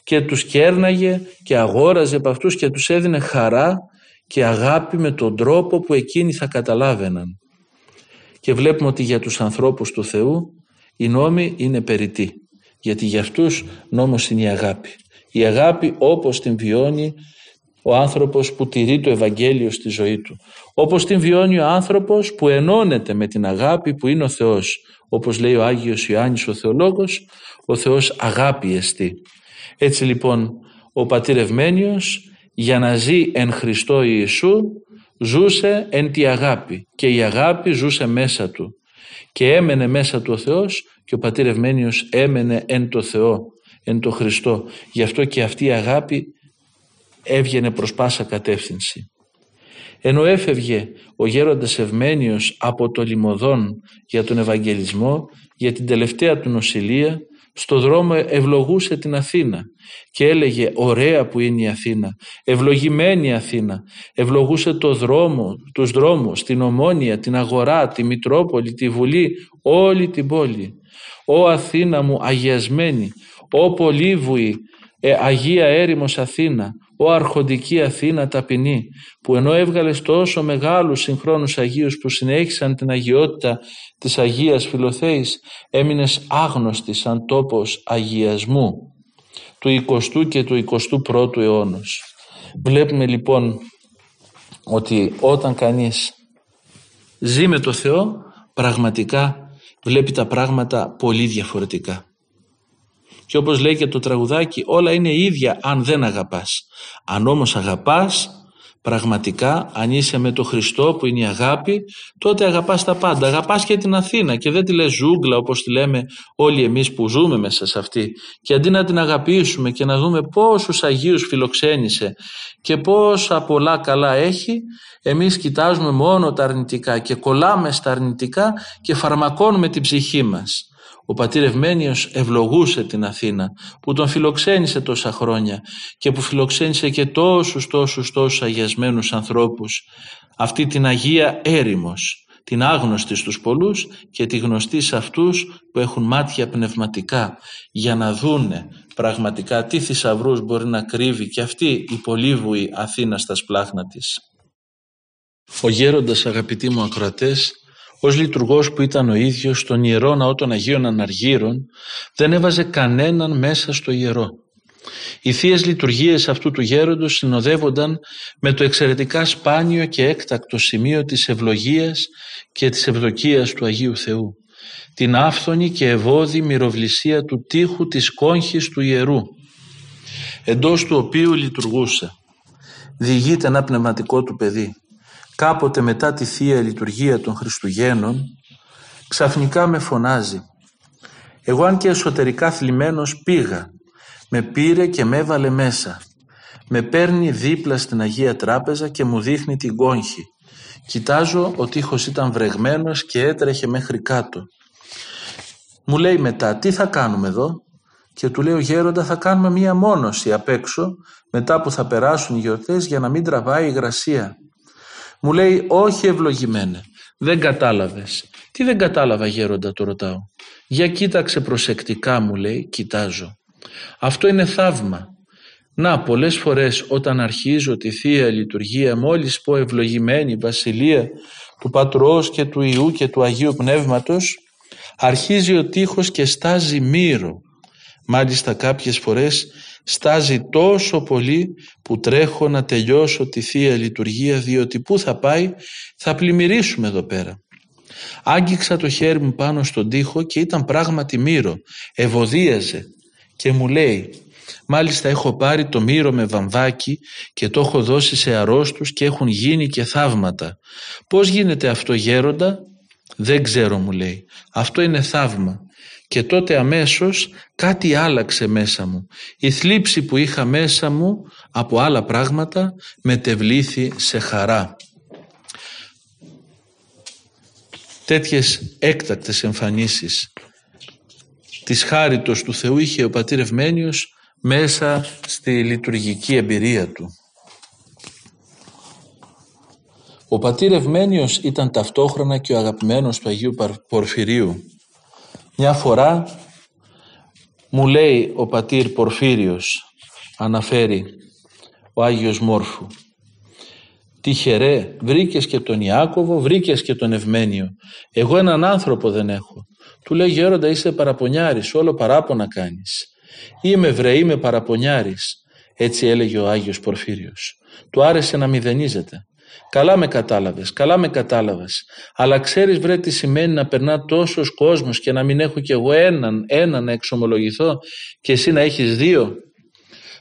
και τους κέρναγε και αγόραζε από αυτούς και τους έδινε χαρά και αγάπη με τον τρόπο που εκείνοι θα καταλάβαιναν. Και βλέπουμε ότι για τους ανθρώπους του Θεού οι νόμοι είναι περιττοί. Γιατί για αυτούς νόμος είναι η αγάπη. Η αγάπη όπως την βιώνει ο άνθρωπος που τηρεί το Ευαγγέλιο στη ζωή του. Όπως την βιώνει ο άνθρωπος που ενώνεται με την αγάπη που είναι ο Θεός. Όπως λέει ο Άγιος Ιωάννης ο Θεολόγος, ο Θεός αγάπη εστί. Έτσι λοιπόν ο πατήρ Ευμένιος για να ζει εν Χριστώ Ιησού ζούσε εν τη αγάπη και η αγάπη ζούσε μέσα του και έμενε μέσα του ο Θεός και ο πατήρ Ευμένιος έμενε εν το Θεό, εν το Χριστό. Γι' αυτό και αυτή η αγάπη έβγαινε προς πάσα κατεύθυνση. Ενώ έφευγε ο γέροντας Ευμένιος από το Λιμωδόν για τον Ευαγγελισμό, για την τελευταία του νοσηλεία, στο δρόμο ευλογούσε την Αθήνα και έλεγε ωραία που είναι η Αθήνα, ευλογημένη Αθήνα, ευλογούσε το δρόμο, τους δρόμους, την Ομόνια, την Αγορά, τη Μητρόπολη, τη Βουλή, όλη την πόλη. «Ω Αθήνα μου αγιασμένη, ω Πολύβουη, ε, Αγία Έρημος Αθήνα, ο αρχοντική Αθήνα ταπεινή, που ενώ έβγαλες τόσο μεγάλους συγχρόνους Αγίους που συνέχισαν την αγιότητα της Αγίας Φιλοθέης, έμεινες άγνωστης σαν τόπος αγιασμού του 20ου και του 21ου αιώνος. Βλέπουμε λοιπόν ότι όταν κανείς ζει με το Θεό, πραγματικά βλέπει τα πράγματα πολύ διαφορετικά. Και όπως λέει και το τραγουδάκι όλα είναι ίδια αν δεν αγαπάς. Αν όμως αγαπάς πραγματικά αν είσαι με το Χριστό που είναι η αγάπη τότε αγαπάς τα πάντα. Αγαπάς και την Αθήνα και δεν τη λες ζούγκλα όπως τη λέμε όλοι εμείς που ζούμε μέσα σε αυτή. Και αντί να την αγαπήσουμε και να δούμε πόσους Αγίους φιλοξένησε και πόσα πολλά καλά έχει εμείς κοιτάζουμε μόνο τα αρνητικά και κολλάμε στα αρνητικά και φαρμακώνουμε την ψυχή μας. Ο πατήρ Ευμένιος ευλογούσε την Αθήνα που τον φιλοξένησε τόσα χρόνια και που φιλοξένησε και τόσους τόσους τόσους αγιασμένους ανθρώπους αυτή την Αγία έρημος την άγνωστη στους πολλούς και τη γνωστή σε αυτούς που έχουν μάτια πνευματικά για να δούνε πραγματικά τι θησαυρούς μπορεί να κρύβει και αυτή η πολύβουη Αθήνα στα σπλάχνα της. Ο γέροντας αγαπητοί μου ακροατές ως λειτουργός που ήταν ο ίδιος στον Ιερό Ναό των Αγίων Αναργύρων δεν έβαζε κανέναν μέσα στο ιερό. Οι θεία λειτουργίες αυτού του γέροντος συνοδεύονταν με το εξαιρετικά σπάνιο και έκτακτο σημείο της ευλογίας και της ευδοκίας του Αγίου Θεού. Την άφθονη και ευώδη μυροβλησία του τείχου της κόγχης του ιερού, εντός του οποίου λειτουργούσε. Διηγείται ένα πνευματικό του παιδί κάποτε μετά τη Θεία Λειτουργία των Χριστουγέννων ξαφνικά με φωνάζει. Εγώ αν και εσωτερικά θλιμμένος πήγα, με πήρε και με έβαλε μέσα. Με παίρνει δίπλα στην Αγία Τράπεζα και μου δείχνει την κόγχη. Κοιτάζω ο τείχος ήταν βρεγμένος και έτρεχε μέχρι κάτω. Μου λέει μετά τι θα κάνουμε εδώ; Και του λέω γέροντα θα κάνουμε μία μόνωση απ' έξω μετά που θα περάσουν οι γιορτές για να μην τραβάει η υγρασία. Μου λέει όχι ευλογημένε. Δεν κατάλαβες. Τι δεν κατάλαβα γέροντα το ρωτάω. Για κοίταξε προσεκτικά μου λέει κοιτάζω. Αυτό είναι θαύμα. Να πολλές φορές όταν αρχίζω τη Θεία Λειτουργία μόλις πω ευλογημένη Βασιλεία του Πατρός και του Ιού και του Αγίου Πνεύματος αρχίζει ο τείχος και στάζει μύρο. Μάλιστα κάποιες φορές στάζει τόσο πολύ που τρέχω να τελειώσω τη Θεία Λειτουργία διότι πού θα πάει θα πλημμυρίσουμε εδώ πέρα. Άγγιξα το χέρι μου πάνω στον τοίχο και ήταν πράγματι μύρο, ευωδίαζε και μου λέει Μάλιστα έχω πάρει το μύρο με βαμβάκι και το έχω δώσει σε αρρώστους και έχουν γίνει και θαύματα. Πώς γίνεται αυτό γέροντα; Δεν ξέρω μου λέει. Αυτό είναι θαύμα. Και τότε αμέσως κάτι άλλαξε μέσα μου. Η θλίψη που είχα μέσα μου από άλλα πράγματα μετεβλήθη σε χαρά. Τέτοιες έκτακτες εμφανίσεις της χάριτος του Θεού είχε ο πατήρ Ευμένιος μέσα στη λειτουργική εμπειρία του. Ο πατήρ Ευμένιος ήταν ταυτόχρονα και ο αγαπημένος του Αγίου Πορφυρίου. Μια φορά μου λέει ο πατήρ Πορφύριος, αναφέρει ο Άγιος Μόρφου, Τυχερέ, βρήκες και τον Ιάκωβο, βρήκες και τον Ευμένιο. Εγώ έναν άνθρωπο δεν έχω. Του λέει γέροντα είσαι παραπονιάρης, όλο παράπονα κάνεις. Είμαι βρε, είμαι παραπονιάρης. Έτσι έλεγε ο Άγιος Πορφύριος. Του άρεσε να μηδενίζεται. Καλά με κατάλαβες, καλά με κατάλαβες. Αλλά ξέρεις βρε τι σημαίνει να περνά τόσος κόσμος και να μην έχω κι εγώ έναν, έναν να εξομολογηθώ και εσύ να έχεις δύο;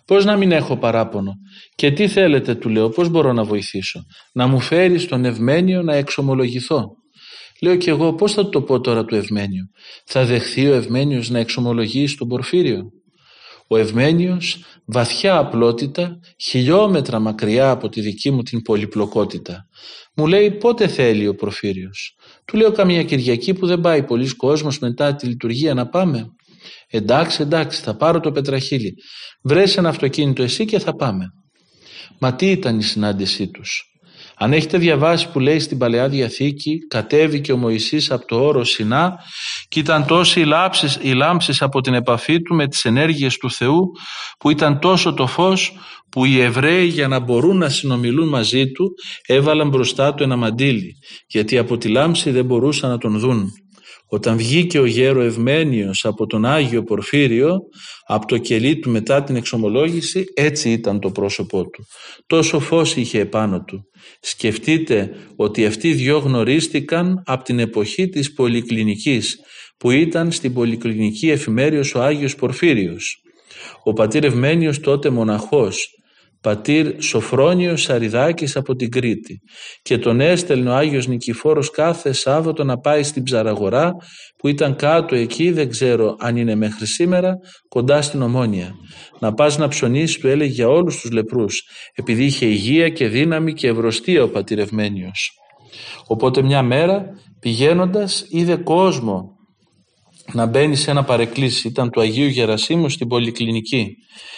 Πώς να μην έχω παράπονο; Και τι θέλετε του λέω, πώς μπορώ να βοηθήσω; Να μου φέρεις τον Ευμένιο να εξομολογηθώ; Λέω και εγώ πώς θα το πω τώρα του Ευμένιο. Θα δεχθεί ο Ευμένιος να εξομολογήσει τον Πορφύριο; Ο Ευμένιος βαθιά απλότητα, χιλιόμετρα μακριά από τη δική μου την πολυπλοκότητα. Μου λέει πότε θέλει ο Πορφύριος; Του λέω καμία Κυριακή που δεν πάει πολλοί κόσμος μετά τη λειτουργία να πάμε. Εντάξει, εντάξει, θα πάρω το πετραχύλι. Βρες ένα αυτοκίνητο εσύ και θα πάμε. Μα τι ήταν η συνάντησή τους. Αν έχετε διαβάσει που λέει στην Παλαιά Διαθήκη κατέβηκε ο Μωυσής από το όρο Σινά και ήταν τόσοι οι λάμψεις, οι λάμψεις από την επαφή του με τις ενέργειες του Θεού που ήταν τόσο το φως που οι Εβραίοι για να μπορούν να συνομιλούν μαζί του έβαλαν μπροστά του ένα μαντίλι γιατί από τη λάμψη δεν μπορούσαν να τον δουν. Όταν βγήκε ο γέρο Ευμένιος από τον Άγιο Πορφύριο, από το κελί του μετά την εξομολόγηση, έτσι ήταν το πρόσωπό του. Τόσο φως είχε επάνω του. Σκεφτείτε ότι αυτοί δυο γνωρίστηκαν από την εποχή της Πολυκλινικής, που ήταν στην Πολυκλινική εφημέριος ο Άγιος Πορφύριος. Ο πατήρ Ευμένιος τότε μοναχός, πατήρ Σοφρόνιος Σαριδάκης από την Κρήτη και τον έστελνε ο Άγιος Νικηφόρος κάθε Σάββατο να πάει στην Ψαραγορά που ήταν κάτω εκεί δεν ξέρω αν είναι μέχρι σήμερα κοντά στην Ομόνια. Να πας να ψωνίσεις του έλεγε για όλους τους λεπρούς επειδή είχε υγεία και δύναμη και ευρωστία ο πατήρ Ευμένιος οπότε μια μέρα πηγαίνοντας είδε κόσμο να μπαίνει σε ένα παρεκκλήσι ήταν του Αγίου Γερασίμου στην Πολυκλινική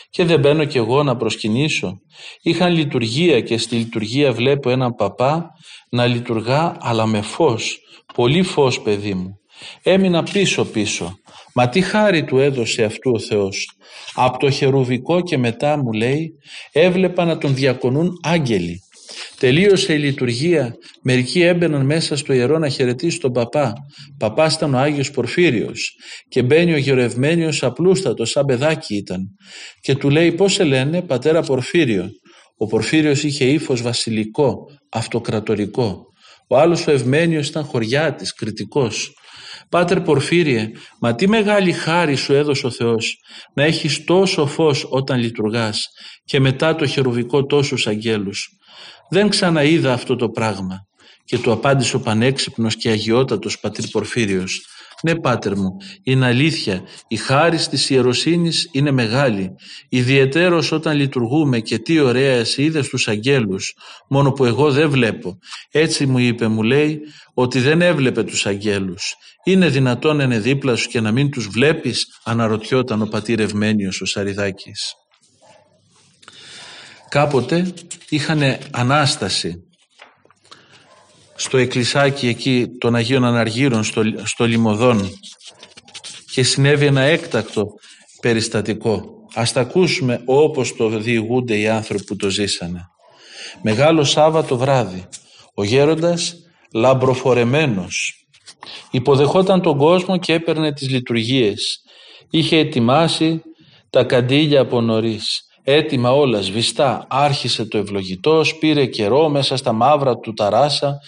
και δεν μπαίνω κι εγώ να προσκυνήσω. Είχαν λειτουργία και στη λειτουργία βλέπω έναν παπά να λειτουργά αλλά με φως, πολύ φως παιδί μου. Έμεινα πίσω πίσω. Μα τι χάρη του έδωσε αυτού ο Θεός. Από το χερουβικό και μετά μου λέει έβλεπα να τον διακονούν άγγελοι Τελείωσε η λειτουργία. Μερικοί έμπαιναν μέσα στο ιερό να χαιρετήσει τον παπά. Παπά ήταν ο Άγιος Πορφύριος και μπαίνει ο γερευμένιος απλούστατος, σαν παιδάκι ήταν. Και του λέει πώς σε λένε πατέρα Πορφύριο; Ο Πορφύριος είχε ύφος βασιλικό, αυτοκρατορικό. Ο άλλος ο Ευμένιος ήταν χωριάτης, κριτικός. Πάτερ Πορφύριε, μα τι μεγάλη χάρη σου έδωσε ο Θεός να έχεις τόσο φως όταν λειτουργάς και μετά το χερουβικό τόσους αγγέλους. Δεν ξαναείδα αυτό το πράγμα. Και του απάντησε ο πανέξυπνος και αγιότατος πατήρ Πορφύριος. Ναι πάτερ μου, είναι αλήθεια, η χάρη της ιεροσύνης είναι μεγάλη. Ιδιαιτέρως όταν λειτουργούμε και τι ωραία εσύ είδες τους αγγέλους, μόνο που εγώ δεν βλέπω. Έτσι μου είπε, μου λέει, ότι δεν έβλεπε τους αγγέλους. Είναι δυνατόν να είναι δίπλα σου και να μην τους βλέπεις, αναρωτιόταν ο πατήρ Ευμένιος ο Σαριδάκης. Κάποτε είχαν Ανάσταση στο εκκλησάκι εκεί των Αγίων Αναργύρων στο, στο Λιμωδόν και συνέβη ένα έκτακτο περιστατικό. Ας τα ακούσουμε όπως το διηγούνται οι άνθρωποι που το ζήσανε. Μεγάλο Σάββατο βράδυ, ο γέροντας λαμπροφορεμένος υποδεχόταν τον κόσμο και έπαιρνε τις λειτουργίες. Είχε ετοιμάσει Τα καντήλια από νωρίς έτοιμα όλας σβηστά άρχισε το ευλογητός, πήρε καιρό μέσα στα μαύρα του ταράσα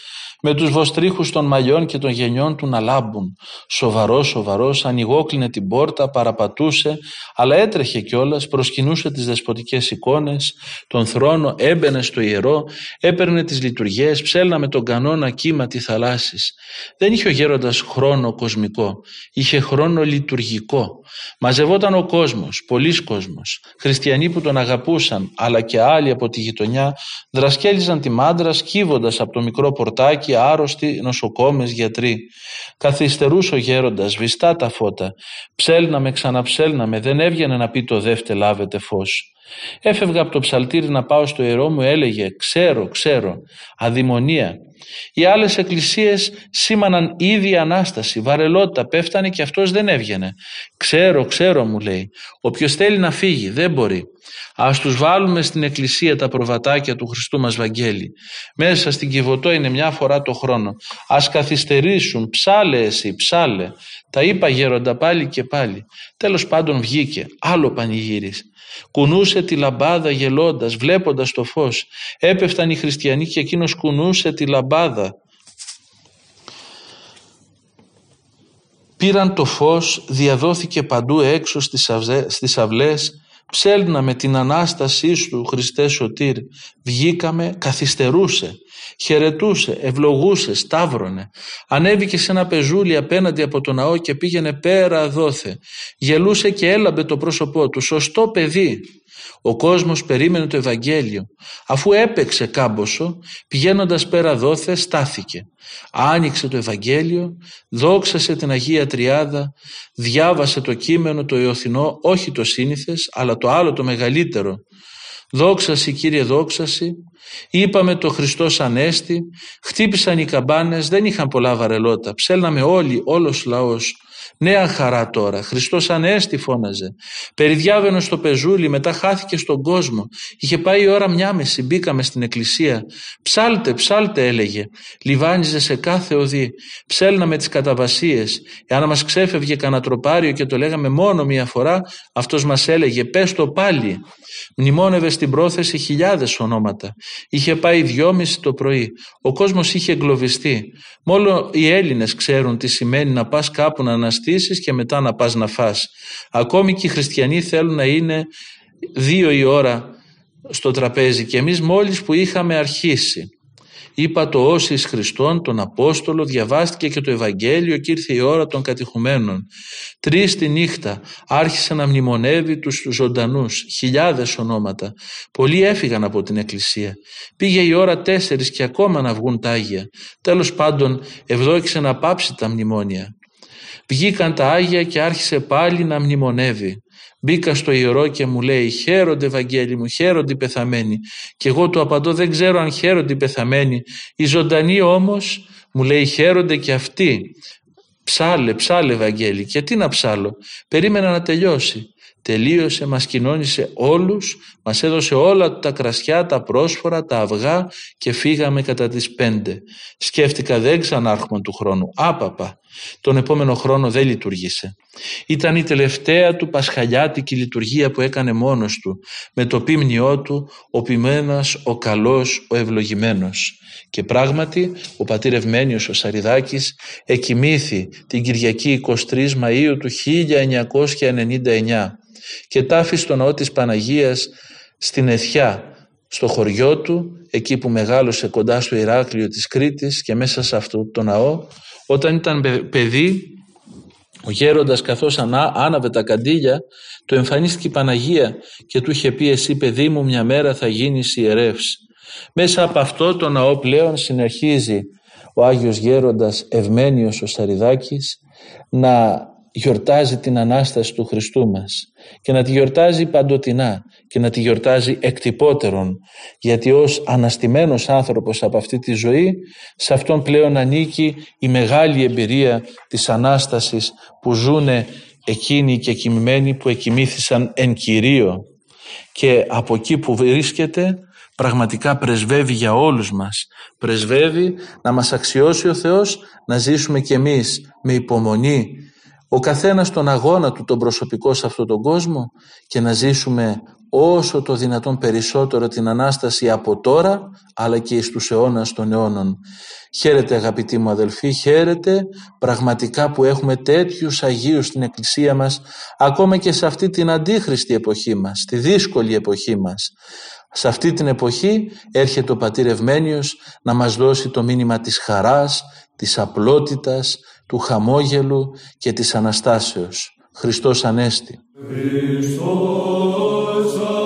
με τους βοστρίχους των μαλλιών και των γενιών του να λάμπουν. Σοβαρός, σοβαρός, ανοιγόκλεινε την πόρτα, παραπατούσε, αλλά έτρεχε κιόλας, προσκυνούσε τις δεσποτικές εικόνες, τον θρόνο, έμπαινε στο ιερό, έπαιρνε τις λειτουργίες, ψέλνα με τον κανόνα κύμα τη θαλάσσης. Δεν είχε ο γέροντας χρόνο κοσμικό, είχε χρόνο λειτουργικό. Μαζευόταν ο κόσμος, πολλοί κόσμος, χριστιανοί που τον αγαπούσαν, αλλά και άλλοι από τη γειτονιά, δρασκέλιζαν τη μάντρα σκύβοντας από το μικρό πορτάκι άρρωστοι, νοσοκόμες, γιατροί. Καθυστερούσε ο γέροντας, βιστά τα φώτα. Ψέλναμε, ξαναψέλναμε, δεν έβγαινε να πει το δεύτε λάβετε φως. Έφευγα από το ψαλτήρι να πάω στο ιερό μου, έλεγε «Ξέρω, ξέρω, αδημονία». Οι άλλες εκκλησίες σήμαναν ήδη Ανάσταση, βαρελότητα, πέφτανε και αυτός δεν έβγαινε. «Ξέρω, ξέρω» μου λέει, «Όποιος θέλει να φύγει, δεν μπορεί». Ας τους βάλουμε στην εκκλησία τα προβατάκια του Χριστού μας Βαγγέλη. Μέσα στην Κιβωτό είναι μια φορά το χρόνο. Ας καθυστερήσουν, ψάλε εσύ, ψάλε. Τα είπα γέροντα πάλι και πάλι. Τέλος πάντων βγήκε, άλλο πανηγύρις. Κουνούσε τη λαμπάδα γελώντας, βλέποντας το φως. Έπεφταν οι χριστιανοί και εκείνος κουνούσε τη λαμπάδα. Πήραν το φως, διαδόθηκε παντού έξω στις αυλές, Ψέλναμε την Ανάστασή σου Χριστέ Σωτήρ, βγήκαμε, καθυστερούσε, χαιρετούσε, ευλογούσε, σταύρωνε. Ανέβηκε σε ένα πεζούλι απέναντι από το ναό και πήγαινε πέρα δόθε. Γελούσε και έλαμπε το πρόσωπό του, σωστό παιδί. Ο κόσμος περίμενε το Ευαγγέλιο. Αφού έπαιξε κάμποσο, πηγαίνοντας πέρα δόθε, στάθηκε. Άνοιξε το Ευαγγέλιο, δόξασε την Αγία Τριάδα, διάβασε το κείμενο το Ιωθινό, όχι το σύνηθες, αλλά το άλλο το μεγαλύτερο. Δόξαση Κύριε δόξαση, είπαμε το Χριστός Ανέστη, χτύπησαν οι καμπάνες, δεν είχαν πολλά βαρελότα, ψέλναμε όλοι, όλος λαός, Νέα χαρά τώρα. Χριστός Ανέστη φώναζε. Περιδιάβαινε στο πεζούλι, μετά χάθηκε στον κόσμο. Είχε πάει η ώρα μια μεση, μπήκαμε στην εκκλησία. Ψάλτε, ψάλτε έλεγε. Λιβάνιζε σε κάθε οδή. Ψέλναμε τις καταβασίες. Εάν μας ξέφευγε κανένα τροπάριο και το λέγαμε μόνο μία φορά, αυτός μας έλεγε πες το πάλι. Μνημόνευε στην πρόθεση χιλιάδες ονόματα. Είχε πάει δυόμιση το πρωί. Ο κόσμος είχε εγκλωβιστεί. Μόνο οι Έλληνες ξέρουν τι σημαίνει να πας κάπου να αναστήσεις και μετά να πας να φας. Ακόμη και οι χριστιανοί θέλουν να είναι δύο η ώρα στο τραπέζι και εμείς μόλις που είχαμε αρχίσει Είπα το όσης Χριστόν, τον Απόστολο, διαβάστηκε και το Ευαγγέλιο και ήρθε η ώρα των κατηχουμένων. Τρεις τη νύχτα άρχισε να μνημονεύει τους ζωντανούς, χιλιάδες ονόματα. Πολλοί έφυγαν από την Εκκλησία. Πήγε η ώρα τέσσερις και ακόμα να βγουν τα Άγια. Τέλος πάντων ευδόξησε να πάψει τα μνημόνια. Βγήκαν τα Άγια και άρχισε πάλι να μνημονεύει. Μπήκα στο ιερό και μου λέει χαίρονται Ευαγγέλη μου, χαίρονται οι πεθαμένοι. Και εγώ του απαντώ δεν ξέρω αν χαίρονται οι πεθαμένοι. Οι ζωντανοί όμως μου λέει χαίρονται και αυτοί. Ψάλε, ψάλε Ευαγγέλη. Και τι να ψάλω. Περίμενα να τελειώσει. Τελείωσε, μας κοινώνησε όλους, μας έδωσε όλα τα κρασιά, τα πρόσφορα, τα αυγά και φύγαμε κατά τις πέντε. Σκέφτηκα δεν ξανάρχομαι του χρόνου. Άπαπα. Τον επόμενο χρόνο δεν λειτουργήσε. Ήταν η τελευταία του πασχαλιάτικη λειτουργία που έκανε μόνος του, με το πίμνιό του, ο ποιμένας, ο καλός, ο ευλογημένος. Και πράγματι ο πατήρ Ευμένιος ο Σαριδάκης εκοιμήθη την Κυριακή 23 Μαΐου του 1999 και τάφη στο ναό της Παναγίας στην Εθιά, στο χωριό του, εκεί που μεγάλωσε κοντά στο Ηράκλειο της Κρήτης και μέσα σε αυτό το ναό, όταν ήταν παιδί, ο γέροντας καθώς άναβε τα καντήλια, του εμφανίστηκε η Παναγία και του είχε πει «Εσύ παιδί μου μια μέρα θα γίνεις ιερεύς». Μέσα από αυτό το ναό πλέον συνεχίζει ο Άγιος Γέροντας Ευμένιος ο Σαριδάκης να γιορτάζει την Ανάσταση του Χριστού μας και να τη γιορτάζει παντοτινά και να τη γιορτάζει εκτυπώτερον γιατί ως αναστημένος άνθρωπος από αυτή τη ζωή σε αυτόν πλέον ανήκει η μεγάλη εμπειρία της Ανάστασης που ζούνε εκείνοι και κοιμημένοι που εκοιμήθησαν εν Κυρίω και από εκεί που βρίσκεται πραγματικά πρεσβεύει για όλους μας. Πρεσβεύει να μας αξιώσει ο Θεός να ζήσουμε κι εμείς με υπομονή ο καθένας τον αγώνα του τον προσωπικό σε αυτόν τον κόσμο και να ζήσουμε όσο το δυνατόν περισσότερο την Ανάσταση από τώρα αλλά και εις τους αιώνας των αιώνων. Χαίρετε αγαπητοί μου αδελφοί, χαίρετε πραγματικά που έχουμε τέτοιους Αγίους στην Εκκλησία μας ακόμα και σε αυτή την αντίχρηστη εποχή μας, τη δύσκολη εποχή μας. Σε αυτή την εποχή έρχεται ο Πατήρ Ευμένιος να μας δώσει το μήνυμα της χαράς, της απλότητας, του χαμόγελου και της Αναστάσεως. Χριστός Ανέστη. Χριστός
Χριστός